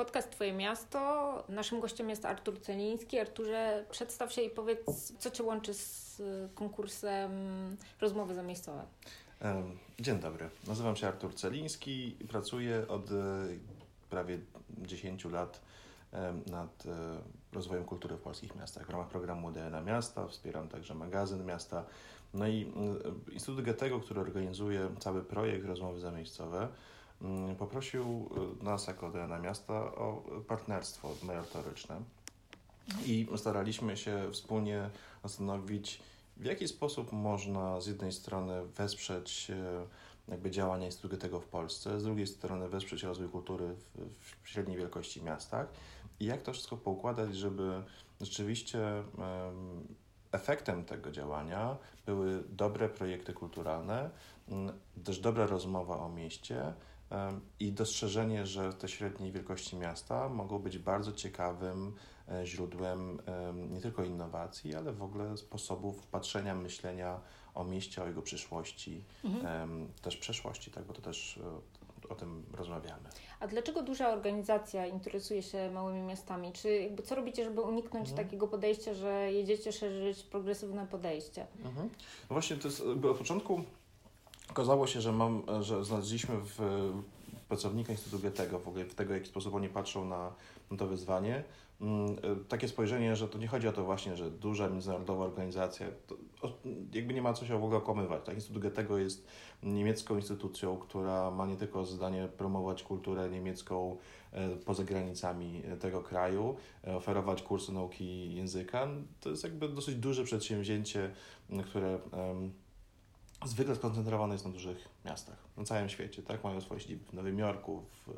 podcast Twoje Miasto. Naszym gościem jest Artur Celiński. Arturze, przedstaw się i powiedz, co Cię łączy z konkursem Rozmowy Zamiejscowe. Dzień dobry. Nazywam się Artur Celiński pracuję od e, prawie 10 lat nad e, rozwojem kultury w polskich miastach. W ramach programu DNA Miasta wspieram także magazyn miasta. No i Instytut Goethego, który organizuje cały projekt Rozmowy Zamiejscowe, poprosił y, nas jako DNA Miasta o partnerstwo merytoryczne i staraliśmy się wspólnie zastanowić, w jaki sposób można z jednej strony wesprzeć jakby działania Instytutu tego w Polsce, z drugiej strony wesprzeć rozwój kultury w, średniej wielkości miastach i jak to wszystko poukładać, żeby rzeczywiście efektem tego działania były dobre projekty kulturalne, mm, też dobra rozmowa o mieście, i dostrzeżenie, że te średniej wielkości miasta mogą być bardzo ciekawym e, źródłem nie tylko innowacji, ale w ogóle sposobów patrzenia, myślenia o mieście, o jego przyszłości, mhm. też przeszłości, tak, bo to też e, o tym rozmawiamy. A dlaczego duża organizacja interesuje się małymi miastami? Czy jakby co robicie, żeby uniknąć mhm. takiego podejścia, że jedziecie szerzyć progresywne podejście? Mhm. No właśnie, to jest od początku Okazało się, że, mam, że znaleźliśmy w pracownika Instytutu Goethego, w ogóle w tego, w jaki sposób oni patrzą na, na to wyzwanie, mm, takie spojrzenie, że to nie chodzi o to właśnie, że duża międzynarodowa organizacja, jakby nie ma co się w ogóle okłamywać. Tak? Instytut Goethego jest niemiecką instytucją, która ma nie tylko zadanie promować kulturę niemiecką e, poza granicami tego kraju, e, oferować kursy nauki języka. To jest jakby dosyć duże przedsięwzięcie, które zwykle skoncentrowane jest na dużych miastach, na całym świecie, tak? Mają swoje siedziby w Nowym Jorku, w,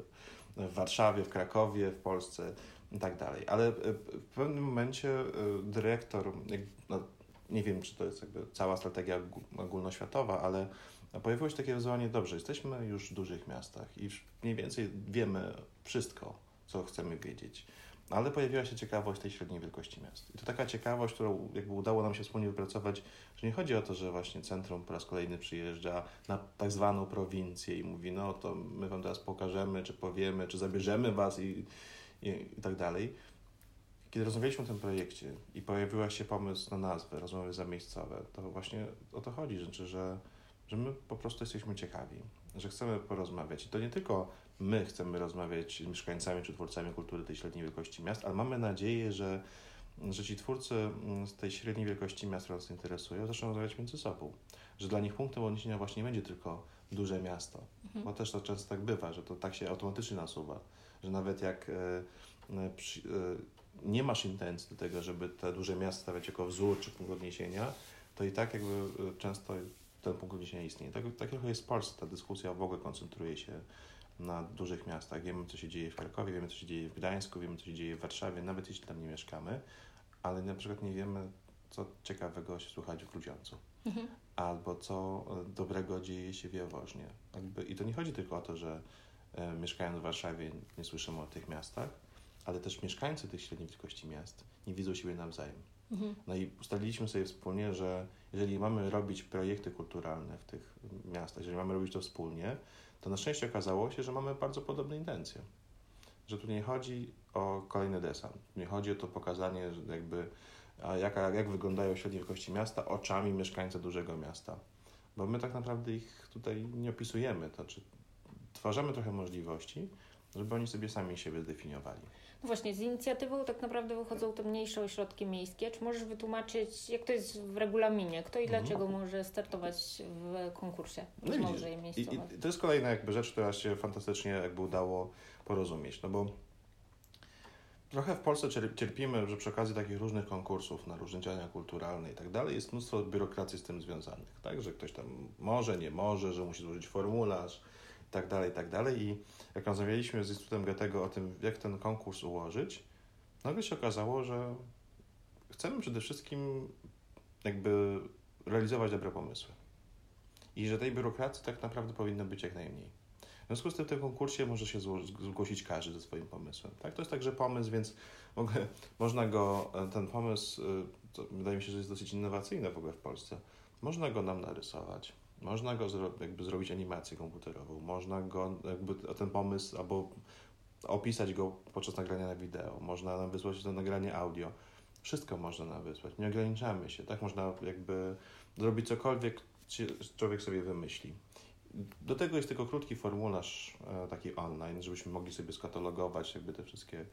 w Warszawie, w Krakowie, w Polsce i tak dalej. Ale e, w pewnym momencie e, dyrektor, no, nie wiem, czy to jest jakby cała strategia ogólnoświatowa, ale pojawiło się takie wyzwanie, dobrze, jesteśmy już w dużych miastach i mniej więcej wiemy wszystko, co chcemy wiedzieć ale pojawiła się ciekawość tej średniej wielkości miast. I to taka ciekawość, którą jakby udało nam się wspólnie wypracować, że nie chodzi o to, że właśnie centrum po raz kolejny przyjeżdża na tak zwaną prowincję i mówi, no to my wam teraz pokażemy, czy powiemy, czy zabierzemy was i, i, i tak dalej. Kiedy rozmawialiśmy o tym projekcie i pojawił się pomysł na nazwę, rozmowy zamiejscowe, to właśnie o to chodzi, że, że, że my po prostu jesteśmy ciekawi, że chcemy porozmawiać. I to nie tylko my chcemy rozmawiać z mieszkańcami czy twórcami kultury tej średniej wielkości miast, ale mamy nadzieję, że, że ci twórcy mm, z tej średniej wielkości miast, które nas interesują, zaczną rozmawiać między sobą. Że dla nich punktem odniesienia właśnie nie będzie tylko duże miasto, mhm. bo też to często tak bywa, że to tak się automatycznie nasuwa, że nawet jak e, e, przy, e, nie masz intencji do tego, żeby te duże miasta stawiać jako wzór czy punkt odniesienia, to i tak jakby często ten punkt odniesienia istnieje. Tak, tak trochę jest w Polsce, ta dyskusja w ogóle koncentruje się na dużych miastach. Wiemy, co się dzieje w Krakowie, wiemy, co się dzieje w Gdańsku, wiemy, co się dzieje w Warszawie, nawet jeśli tam nie mieszkamy, ale na przykład nie wiemy, co ciekawego się słuchać w Grudziądzu. Mhm. Albo co dobrego dzieje się w Jaworznie. Jakby, I to nie chodzi tylko o to, że e, mieszkając w Warszawie nie słyszymy o tych miastach, ale też mieszkańcy tych średniej wielkości miast nie widzą siebie nawzajem. Mhm. No i ustaliliśmy sobie wspólnie, że jeżeli mamy robić projekty kulturalne w tych miastach, jeżeli mamy robić to wspólnie, to na szczęście okazało się, że mamy bardzo podobne intencje. Że tu nie chodzi o kolejny desant, nie chodzi o to pokazanie, jakby a jak, jak wyglądają średnie wielkości miasta oczami mieszkańca dużego miasta. Bo my tak naprawdę ich tutaj nie opisujemy, to znaczy tworzymy trochę możliwości, żeby oni sobie sami siebie zdefiniowali. No właśnie, z inicjatywą tak naprawdę wychodzą te mniejsze ośrodki miejskie. Czy możesz wytłumaczyć, jak to jest w regulaminie? Kto i mhm. dlaczego może startować w konkursie? No może i, i, to jest kolejna jakby rzecz, która się fantastycznie jakby udało porozumieć, no bo trochę w Polsce cierpimy, że przy okazji takich różnych konkursów na różne działania kulturalne i tak dalej jest mnóstwo biurokracji z tym związanych, tak? Że ktoś tam może, nie może, że musi złożyć formularz, tak dalej, tak dalej. I jak rozmawialiśmy z Instytutem Goethego o tym, jak ten konkurs ułożyć, nagle się okazało, że chcemy przede wszystkim jakby realizować dobre pomysły. I że tej biurokracji tak naprawdę powinno być jak najmniej. W związku z tym w tym konkursie może się zgłosić każdy ze swoim pomysłem. Tak? To jest także pomysł, więc mogę, można go, ten pomysł, wydaje mi się, że jest dosyć innowacyjny w ogóle w Polsce, można go nam narysować, można go zro, jakby zrobić animację komputerową, można go jakby ten pomysł albo opisać go podczas nagrania na wideo, można nam wysłać to nagranie audio. Wszystko można nam wysłać, nie ograniczamy się, tak? Można jakby zrobić cokolwiek człowiek sobie wymyśli. Do tego jest tylko krótki formularz e, taki online, żebyśmy mogli sobie skatalogować jakby te wszystkie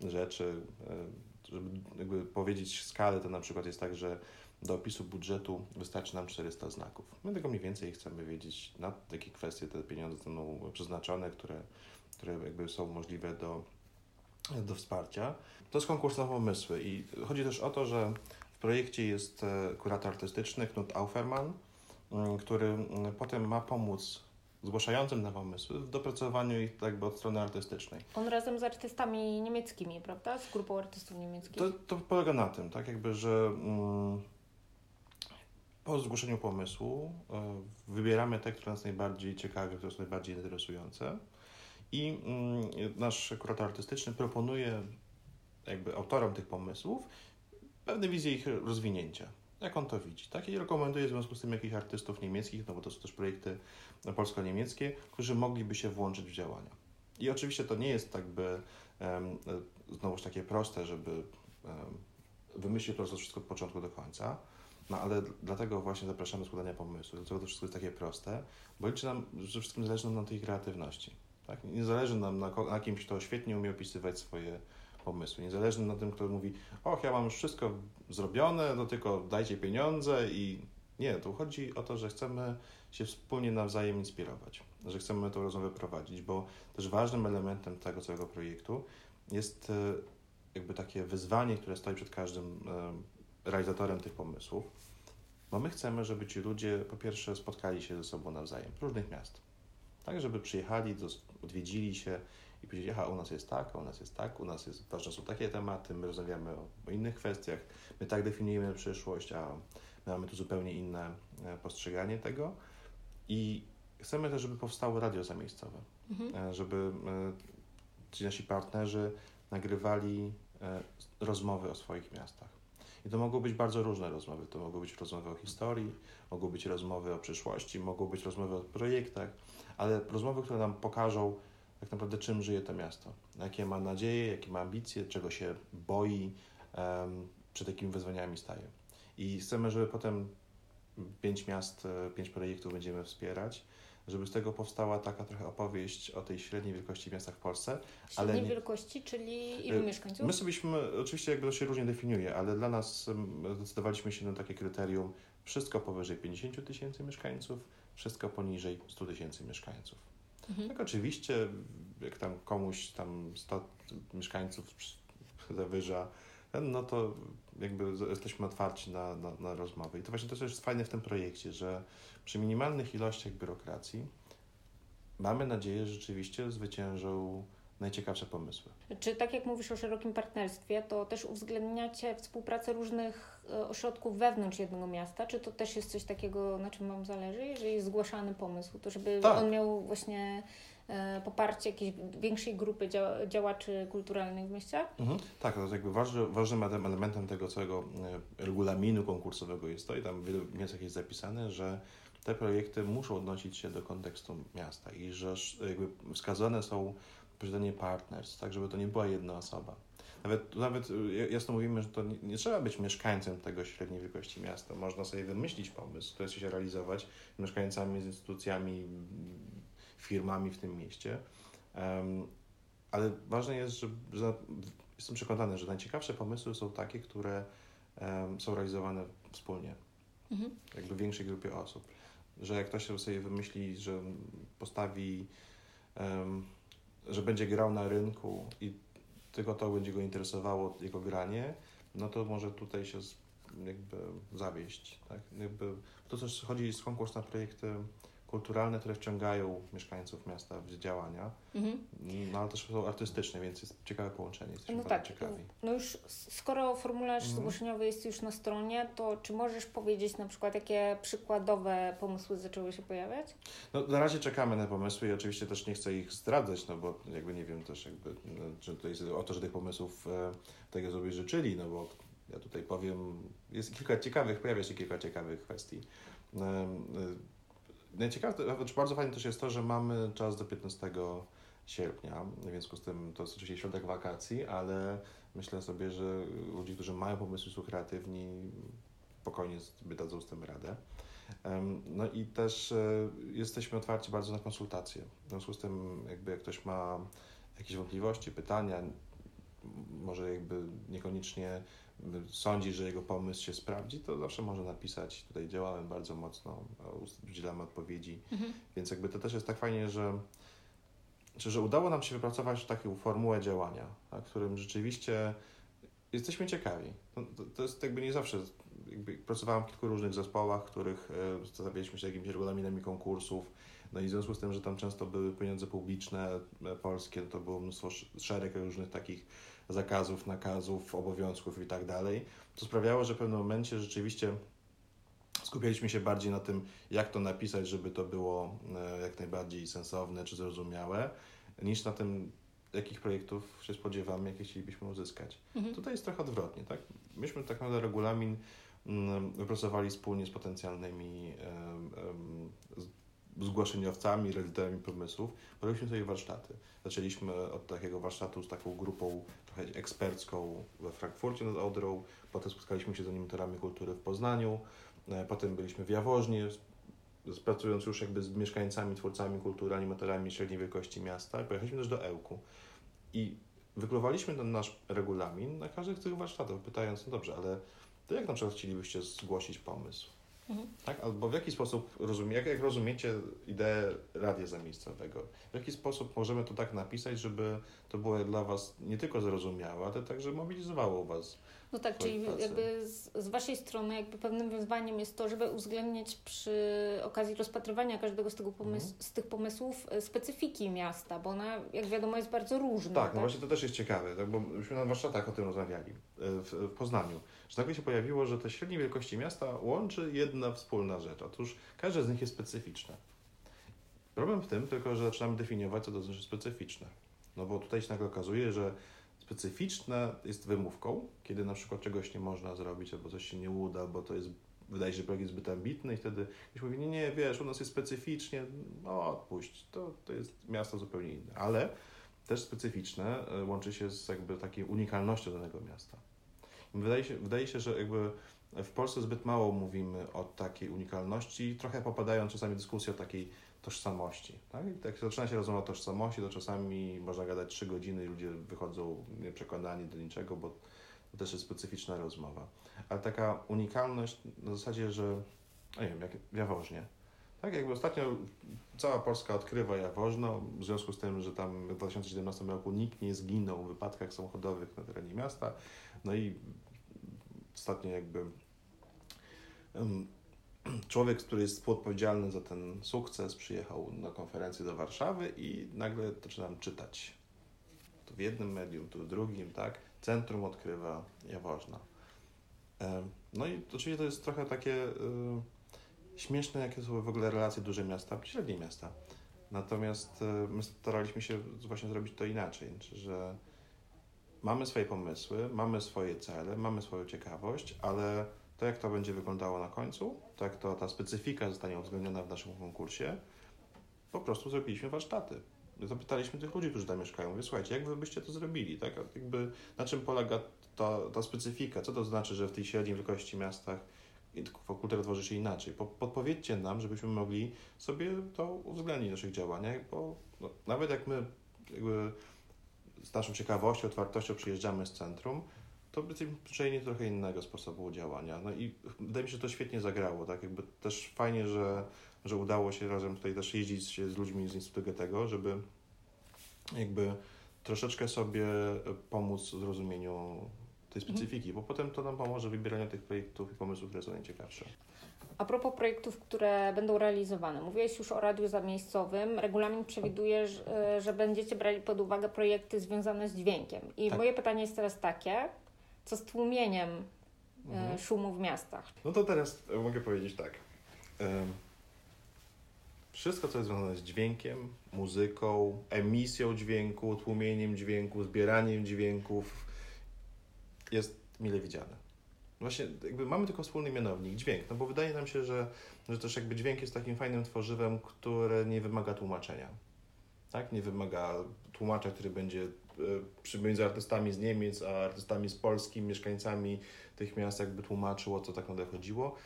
rzeczy, e, żeby jakby powiedzieć skalę, to na przykład jest tak, że do opisu budżetu wystarczy nam 400 znaków. My tego mniej więcej chcemy wiedzieć, na jakie kwestie te pieniądze zostaną przeznaczone, które, które jakby są możliwe do, do wsparcia. To jest konkurs na pomysły i chodzi też o to, że w projekcie jest e, kurator artystyczny Knut Auferman, mm, który mm, potem ma pomóc zgłaszającym na pomysły w dopracowaniu ich jakby od strony artystycznej. On razem z artystami niemieckimi, prawda? Z grupą artystów niemieckich. To, to polega na tym, tak jakby, że mm, po zgłoszeniu pomysłu y, wybieramy te, które nas najbardziej ciekawe, które są najbardziej interesujące i y, nasz kurator artystyczny proponuje jakby autorom tych pomysłów pewne wizje ich rozwinięcia. Jak on to widzi, tak? I rekomenduje w związku z tym jakichś artystów niemieckich, no bo to są też projekty polsko-niemieckie, którzy mogliby się włączyć w działania. I oczywiście to nie jest tak by um, znowuż takie proste, żeby um, wymyślić to wszystko od początku do końca. No ale dlatego właśnie zapraszamy do składania pomysłów, dlatego to wszystko jest takie proste, bo liczy nam, że wszystkim zależy nam na tej kreatywności. Tak? Nie zależy nam na, na kimś, kto świetnie umie opisywać swoje pomysły. Niezależnie na tym, kto mówi, och, ja mam już wszystko zrobione, no tylko dajcie pieniądze i nie, tu chodzi o to, że chcemy się wspólnie nawzajem inspirować, że chcemy tę rozmowę prowadzić, bo też ważnym elementem tego całego projektu jest e, jakby takie wyzwanie, które stoi przed każdym e, realizatorem tych pomysłów, bo my chcemy, żeby ci ludzie po pierwsze spotkali się ze sobą nawzajem z różnych miast, tak, żeby przyjechali, odwiedzili się i powiedzieć, aha, u nas jest tak, u nas jest tak, u nas jest, ważne są takie tematy, my rozmawiamy o, o innych kwestiach, my tak definiujemy przyszłość, a my mamy tu zupełnie inne e, postrzeganie tego i chcemy też, żeby powstało radio zamiejscowe, mhm. E, żeby e, ci nasi partnerzy nagrywali rozmowy o swoich miastach. I to mogą być bardzo różne rozmowy. To mogą być rozmowy o historii, mogą być rozmowy o przyszłości, mogą być rozmowy o projektach, ale rozmowy, które nam pokażą, tak naprawdę czym żyje to miasto, jakie ma nadzieje, jakie ma ambicje, czego się boi, przed jakimi wyzwaniami staje. I chcemy, żeby potem pięć miast, e, pięć projektów będziemy wspierać, żeby z tego powstała taka trochę opowieść o tej średniej wielkości miastach w Polsce. Średniej ale nie... wielkości, czyli ilu e, mieszkańców? My sobie, oczywiście jakby to się różnie definiuje, ale dla nas zdecydowaliśmy się na takie kryterium wszystko powyżej 50 tysięcy mieszkańców, wszystko poniżej 100 tysięcy mieszkańców. Mhm. Tak oczywiście, jak tam komuś tam 100 mieszkańców zawyża, no to jakby jesteśmy otwarci na, na, na rozmowy. I to właśnie to, co jest fajne w tym projekcie, że przy minimalnych ilościach biurokracji mamy nadzieję, że rzeczywiście zwyciężą najciekawsze pomysły. Czy tak jak mówisz o szerokim partnerstwie, to też uwzględniacie współpracę różnych e, ośrodków wewnątrz jednego miasta? Czy to też jest coś takiego, na czym Wam zależy, jeżeli jest zgłaszany pomysł, to żeby tak. on miał właśnie poparcie jakiejś większej grupy działaczy kulturalnych w mieście? Mhm. Tak, to jakby ważny, ważnym elementem tego całego e, regulaminu konkursowego jest to i tam w miejscach jest zapisane, że te projekty muszą odnosić się do kontekstu miasta i że jakby wskazane są posiadanie partners, tak żeby to nie była jedna osoba. Nawet, nawet y, jasno mówimy, że to nie, nie, trzeba być mieszkańcem tego średniej wielkości miasta. Można sobie wymyślić pomysł, to jest się realizować mieszkańcami, z instytucjami, firmami w tym mieście. Ale ważne jest, że, że, jestem przekonany, że najciekawsze pomysły są takie, które są realizowane wspólnie, mhm. jakby w większej grupie osób. Że jak ktoś sobie wymyśli, że postawi że będzie grał na rynku i tylko to będzie go interesowało, jego granie, no to może tutaj się jakby zawieść. Tak? Jakby to też chodzi z konkurs na projekty kulturalne, które wciągają mieszkańców miasta w działania, mhm. no ale też są artystyczne, więc jest ciekawe połączenie, jesteśmy no tak, ciekawi. No już skoro formularz mhm. zgłoszeniowy jest już na stronie, to czy możesz powiedzieć na przykład, jakie przykładowe pomysły zaczęły się pojawiać? No na razie czekamy na pomysły i oczywiście też nie chcę ich zdradzać, no bo jakby nie wiem też jakby, no, czy tutaj jest o to, że tych pomysłów e, tego sobie życzyli, no bo ja tutaj powiem, jest kilka ciekawych, pojawia się kilka ciekawych kwestii. E, e, Najciekawsze, znaczy bardzo fajne też jest to, że mamy czas do 15 sierpnia. W związku z tym to jest oczywiście środek wakacji, ale myślę sobie, że ludzie, którzy mają pomysły, są kreatywni, spokojnie sobie dadzą z tym radę. No i też e, jesteśmy otwarci bardzo na konsultacje. W związku z tym, jakby jak ktoś ma jakieś wątpliwości, pytania, może jakby niekoniecznie sądzi, że jego pomysł się sprawdzi, to zawsze może napisać. Tutaj działałem bardzo mocno, udzielamy odpowiedzi, mhm. więc jakby to też jest tak fajnie, że, że udało nam się wypracować taką formułę działania, w którym rzeczywiście jesteśmy ciekawi. To, to, jest jakby nie zawsze, jakby pracowałem w kilku różnych zespołach, w których e, zastanawialiśmy się jakimiś regulaminami konkursów, no i w związku z tym, że tam często były pieniądze publiczne, e, polskie, to było mnóstwo szereg różnych takich zakazów, nakazów, obowiązków i tak dalej, to sprawiało, że w pewnym momencie rzeczywiście skupialiśmy się bardziej na tym, jak to napisać, żeby to było e, jak najbardziej sensowne czy zrozumiałe, niż na tym, jakich projektów się spodziewamy, jakie chcielibyśmy uzyskać. Mhm. Tutaj jest trochę odwrotnie, tak? Myśmy tak naprawdę regulamin mm, wypracowali wspólnie z potencjalnymi zgłoszeniowcami, realizatorami pomysłów, robiliśmy sobie warsztaty. Zaczęliśmy od takiego warsztatu z taką grupą trochę ekspercką we Frankfurcie nad Odrą, potem spotkaliśmy się z animatorami kultury w Poznaniu, e, potem byliśmy w Jaworznie, pracując już jakby z mieszkańcami, twórcami kultury, animatorami średniej wielkości miasta. Pojechaliśmy też do Ełku i wyklowaliśmy ten nasz regulamin na każdy z tych warsztatów, pytając, no dobrze, ale to jak na przykład chcielibyście zgłosić pomysł? Mhm. Tak? Albo w jaki sposób rozumie, jak, jak rozumiecie ideę radia zamiejscowego? W jaki sposób możemy to tak napisać, żeby to było dla Was nie tylko zrozumiałe, ale także mobilizowało Was no tak, czyli pracy. jakby z, z, Waszej strony jakby pewnym wyzwaniem jest to, żeby uwzględniać przy okazji rozpatrywania każdego z, tego pomysł, mhm. z tych pomysłów e, specyfiki miasta, bo ona, jak wiadomo, jest bardzo różna. Tak, tak? no właśnie to też jest ciekawe, tak? bo myśmy na warsztatach o tym rozmawiali e, w, w Poznaniu, że nagle się pojawiło, że te średniej wielkości miasta łączy jedna wspólna rzecz. Otóż każde z nich jest specyficzne. Problem w tym tylko, że zaczynamy definiować, co to znaczy specyficzne. No bo tutaj się nagle okazuje, że specyficzne jest wymówką, kiedy na przykład czegoś nie można zrobić, albo coś się nie uda, bo to jest, wydaje się, że projekt jest zbyt ambitny i wtedy ktoś mówi, nie, nie, wiesz, u nas jest specyficznie, no odpuść, to, to jest miasto zupełnie inne. Ale też specyficzne e, łączy się z jakby takiej unikalnością danego miasta. Wydaje się, wydaje się, że jakby w Polsce zbyt mało mówimy o takiej unikalności, trochę popadają czasami dyskusje o takiej tożsamości. Tak? I tak zaczyna się rozmowa o tożsamości, to czasami można gadać trzy godziny i ludzie wychodzą nieprzekonani do niczego, bo to też jest specyficzna rozmowa. Ale taka unikalność na zasadzie, że nie wiem, jak w. Tak, jakby ostatnio cała Polska odkrywa Jaworzno, w związku z tym, że tam w 2017 roku nikt nie zginął w wypadkach samochodowych na terenie miasta. No i ostatnio jakby człowiek, który jest współodpowiedzialny za ten sukces, przyjechał na konferencję do Warszawy i nagle zaczynam czytać. Tu w jednym medium, tu w drugim, tak? Centrum odkrywa Jaworzna. No i oczywiście to jest trochę takie y, śmieszne, jakie są w ogóle relacje duże miasta, średnie miasta. Natomiast y, my staraliśmy się właśnie zrobić to inaczej, że mamy swoje pomysły, mamy swoje cele, mamy swoją ciekawość, ale to jak to będzie wyglądało na końcu, to jak to, ta specyfika zostanie uwzględniona w naszym konkursie, po prostu zrobiliśmy warsztaty. Zapytaliśmy tych ludzi, którzy tam mieszkają, mówię, słuchajcie, jak wy byście to zrobili, tak? Jakby, na czym polega ta, ta specyfika? Co to znaczy, że w tej średniej wielkości miastach fakultet tworzy się inaczej? Podpowiedzcie nam, żebyśmy mogli sobie to uwzględnić w naszych działaniach, bo no, nawet jak my z naszą ciekawością, otwartością przyjeżdżamy z centrum, to jesteśmy przyzwyczajeni trochę innego sposobu działania. No i wydaje mi się, że to świetnie zagrało, tak? Jakby też fajnie, że, że udało się razem tutaj też jeździć z ludźmi z Instytutu Goethego, żeby jakby troszeczkę sobie pomóc w zrozumieniu tej specyfiki, bo potem to nam pomoże w wybieraniu tych projektów i pomysłów, które są najciekawsze. A propos projektów, które będą realizowane. Mówiłeś już o radiu zamiejscowym. Regulamin przewiduje, że, że będziecie brali pod uwagę projekty związane z dźwiękiem. I tak. moje pytanie jest teraz takie, co z tłumieniem e, mhm. szumu w miastach. No to teraz mogę powiedzieć tak. Wszystko, co jest związane z dźwiękiem, muzyką, emisją dźwięku, tłumieniem dźwięku, zbieraniem dźwięków, jest mile widziane. Właśnie jakby mamy tylko wspólny mianownik, dźwięk, no bo wydaje nam się, że, że też jakby dźwięk jest takim fajnym tworzywem, które nie wymaga tłumaczenia. tak? Nie wymaga tłumacza, który będzie e, między artystami z Niemiec, a artystami z Polski, mieszkańcami tych miast jakby tłumaczył, o co tak naprawdę chodziło.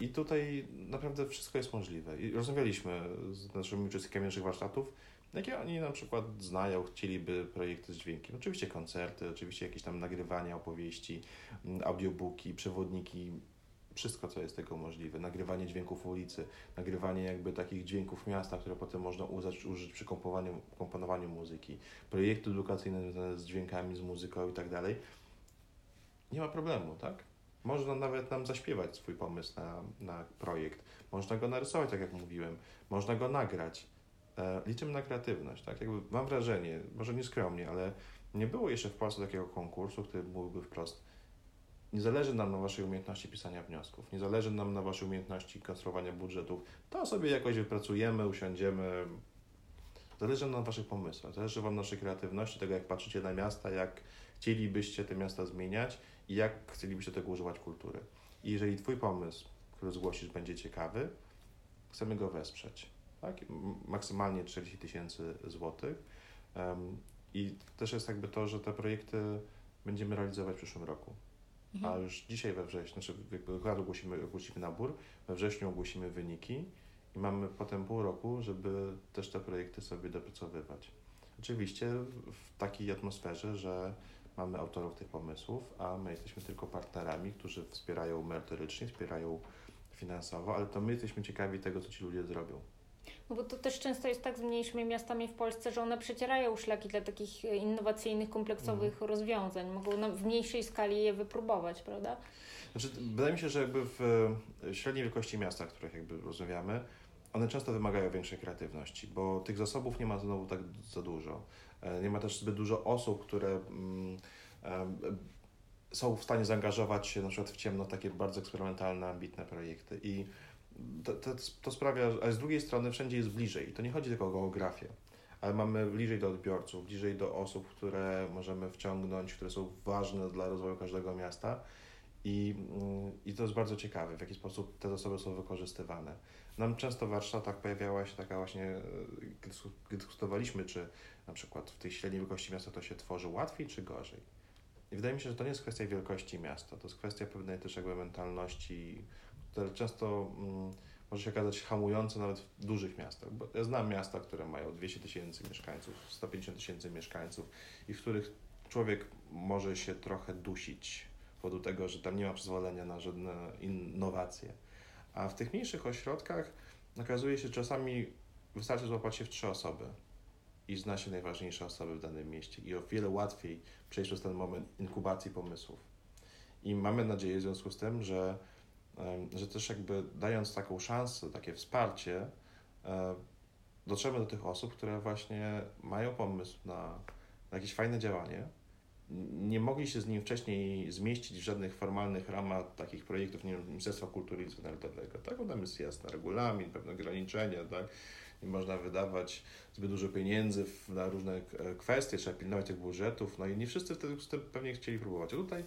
I tutaj naprawdę wszystko jest możliwe. I rozmawialiśmy z naszymi uczestnikami naszych warsztatów, jakie oni na przykład znają, chcieliby projekty z dźwiękiem. Oczywiście koncerty, oczywiście jakieś tam nagrywania opowieści, audiobooki, przewodniki, wszystko, co jest tego możliwe. Nagrywanie dźwięków ulicy, nagrywanie jakby takich dźwięków miasta, które potem można użyć, użyć przy komponowaniu, komponowaniu muzyki, projekty edukacyjne związane z dźwiękami, z muzyką i tak dalej. Nie ma problemu, tak? Można nawet nam zaśpiewać swój pomysł na, na projekt. Można go narysować, tak jak mówiłem. Można go nagrać. E, liczymy na kreatywność, tak? Jakby mam wrażenie, może nieskromnie, ale nie było jeszcze w Polsce takiego konkursu, który mówiłby wprost nie zależy nam na Waszej umiejętności pisania wniosków, nie zależy nam na Waszej umiejętności konstruowania budżetów. To sobie jakoś wypracujemy, usiądziemy. Zależy nam na Waszych pomysłach, zależy Wam na naszej kreatywności, tego jak patrzycie na miasta, jak chcielibyście te miasta zmieniać i jak chcielibyście tego używać kultury. I jeżeli Twój pomysł, który zgłosisz, będzie ciekawy, chcemy go wesprzeć. Tak? Maksymalnie 40 tysięcy złotych. I też jest jakby to, że te projekty będziemy realizować w przyszłym roku. Mhm. A już dzisiaj we wrześniu, znaczy akurat ogłosimy, ogłosimy nabór, we wrześniu ogłosimy wyniki i mamy potem pół roku, żeby też te projekty sobie dopracowywać. Oczywiście w takiej atmosferze, że mamy autorów tych pomysłów, a my jesteśmy tylko partnerami, którzy wspierają merytorycznie, wspierają finansowo, ale to my jesteśmy ciekawi tego, co ci ludzie zrobią. No bo to też często jest tak z mniejszymi miastami w Polsce, że one przecierają szlaki dla takich e, innowacyjnych, kompleksowych mhm. rozwiązań. Mogą w mniejszej skali je wypróbować, prawda? Znaczy, wydaje mi się, że jakby w e, średniej wielkości miastach, o których jakby rozmawiamy, one często wymagają większej kreatywności, bo tych zasobów nie ma znowu tak za dużo. E, nie ma też zbyt dużo osób, które mm, są w stanie zaangażować się na przykład w ciemno takie bardzo eksperymentalne, ambitne projekty. I to, to, sprawia, ale z drugiej strony wszędzie jest bliżej. To nie chodzi tylko o geografię, ale mamy bliżej do odbiorców, bliżej do osób, które możemy wciągnąć, które są ważne dla rozwoju każdego miasta. I, mm, I to jest bardzo ciekawe, w jaki sposób te zasoby są wykorzystywane. Nam często w warsztatach pojawiała się taka właśnie, e, gdy dyskutowaliśmy, czy na przykład w tej średniej wielkości miasta to się tworzy łatwiej czy gorzej. I wydaje mi się, że to nie jest kwestia wielkości miasta, to jest kwestia pewnej też jakby mentalności które często mm, może się okazać hamujące nawet w dużych miastach. Bo ja znam miasta, które mają 200 tysięcy mieszkańców, 150 tysięcy mieszkańców i w których człowiek może się trochę dusić z powodu tego, że tam nie ma przyzwolenia na żadne innowacje. A w tych mniejszych ośrodkach okazuje się, że czasami wystarczy złapać się w trzy osoby i zna się najważniejsze osoby w danym mieście i o wiele łatwiej przejść przez ten moment inkubacji pomysłów. I mamy nadzieję w związku z tym, że że też jakby dając taką szansę, takie wsparcie, e, dotrzemy do tych osób, które właśnie mają pomysł na, na jakieś fajne działanie, nie mogli się z nim wcześniej zmieścić w żadnych formalnych ramach takich projektów nie wiem, Ministerstwa Kultury i Narodowego. Tak, tam jest jasny regulamin, pewne ograniczenia, tak? Nie można wydawać zbyt dużo pieniędzy na różne e, kwestie, trzeba pilnować tych budżetów, no i nie wszyscy wtedy pewnie chcieli próbować. A tutaj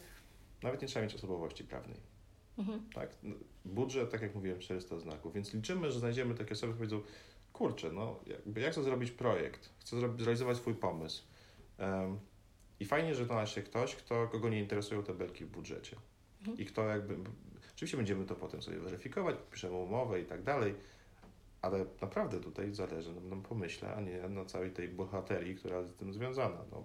nawet nie trzeba mieć osobowości prawnej. Mhm. Tak? No, budżet, tak jak mówiłem, 400 znaków, więc liczymy, że znajdziemy takie osoby, które powiedzą, kurczę, no jakby jak chcę zrobić projekt, chcę zrealizować swój pomysł. Um, I fajnie, że znalazł się ktoś, kto, kogo nie interesują te belki w budżecie. Mhm. I kto jakby, oczywiście będziemy to potem sobie weryfikować, piszemy umowę i tak dalej, ale naprawdę tutaj zależy nam na pomyśle, a nie na całej tej bohaterii, która jest z tym związana. No,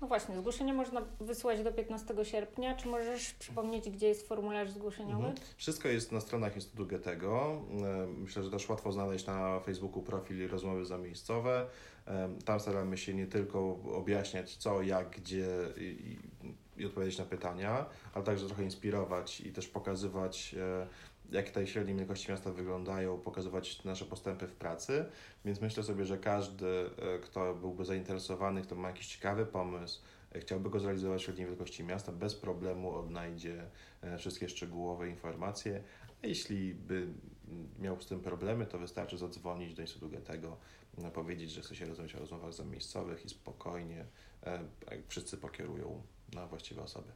no właśnie, zgłoszenie można wysłać do 15 sierpnia. Czy możesz przypomnieć, gdzie jest formularz zgłoszeniowy? Mhm. Wszystko jest na stronach Instytutu Goethego. E, myślę, że też łatwo znaleźć na Facebooku profil Rozmowy Zamiejscowe. E, tam staramy się nie tylko objaśniać co, jak, gdzie i, i odpowiedzieć na pytania, ale także trochę inspirować i też pokazywać e, jak te średnie wielkości miasta wyglądają, pokazywać nasze postępy w pracy. Więc myślę sobie, że każdy, e, kto byłby zainteresowany, kto ma jakiś ciekawy pomysł, e, chciałby go zrealizować w średniej wielkości miasta, bez problemu odnajdzie e, wszystkie szczegółowe informacje. A jeśli by miał z tym problemy, to wystarczy zadzwonić do Instytutu Goethego, powiedzieć, że chce się rozmawiać o rozmowach zamiejscowych i spokojnie wszyscy pokierują na właściwe osoby.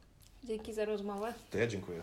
Dzięki za rozmowę. To ja dziękuję.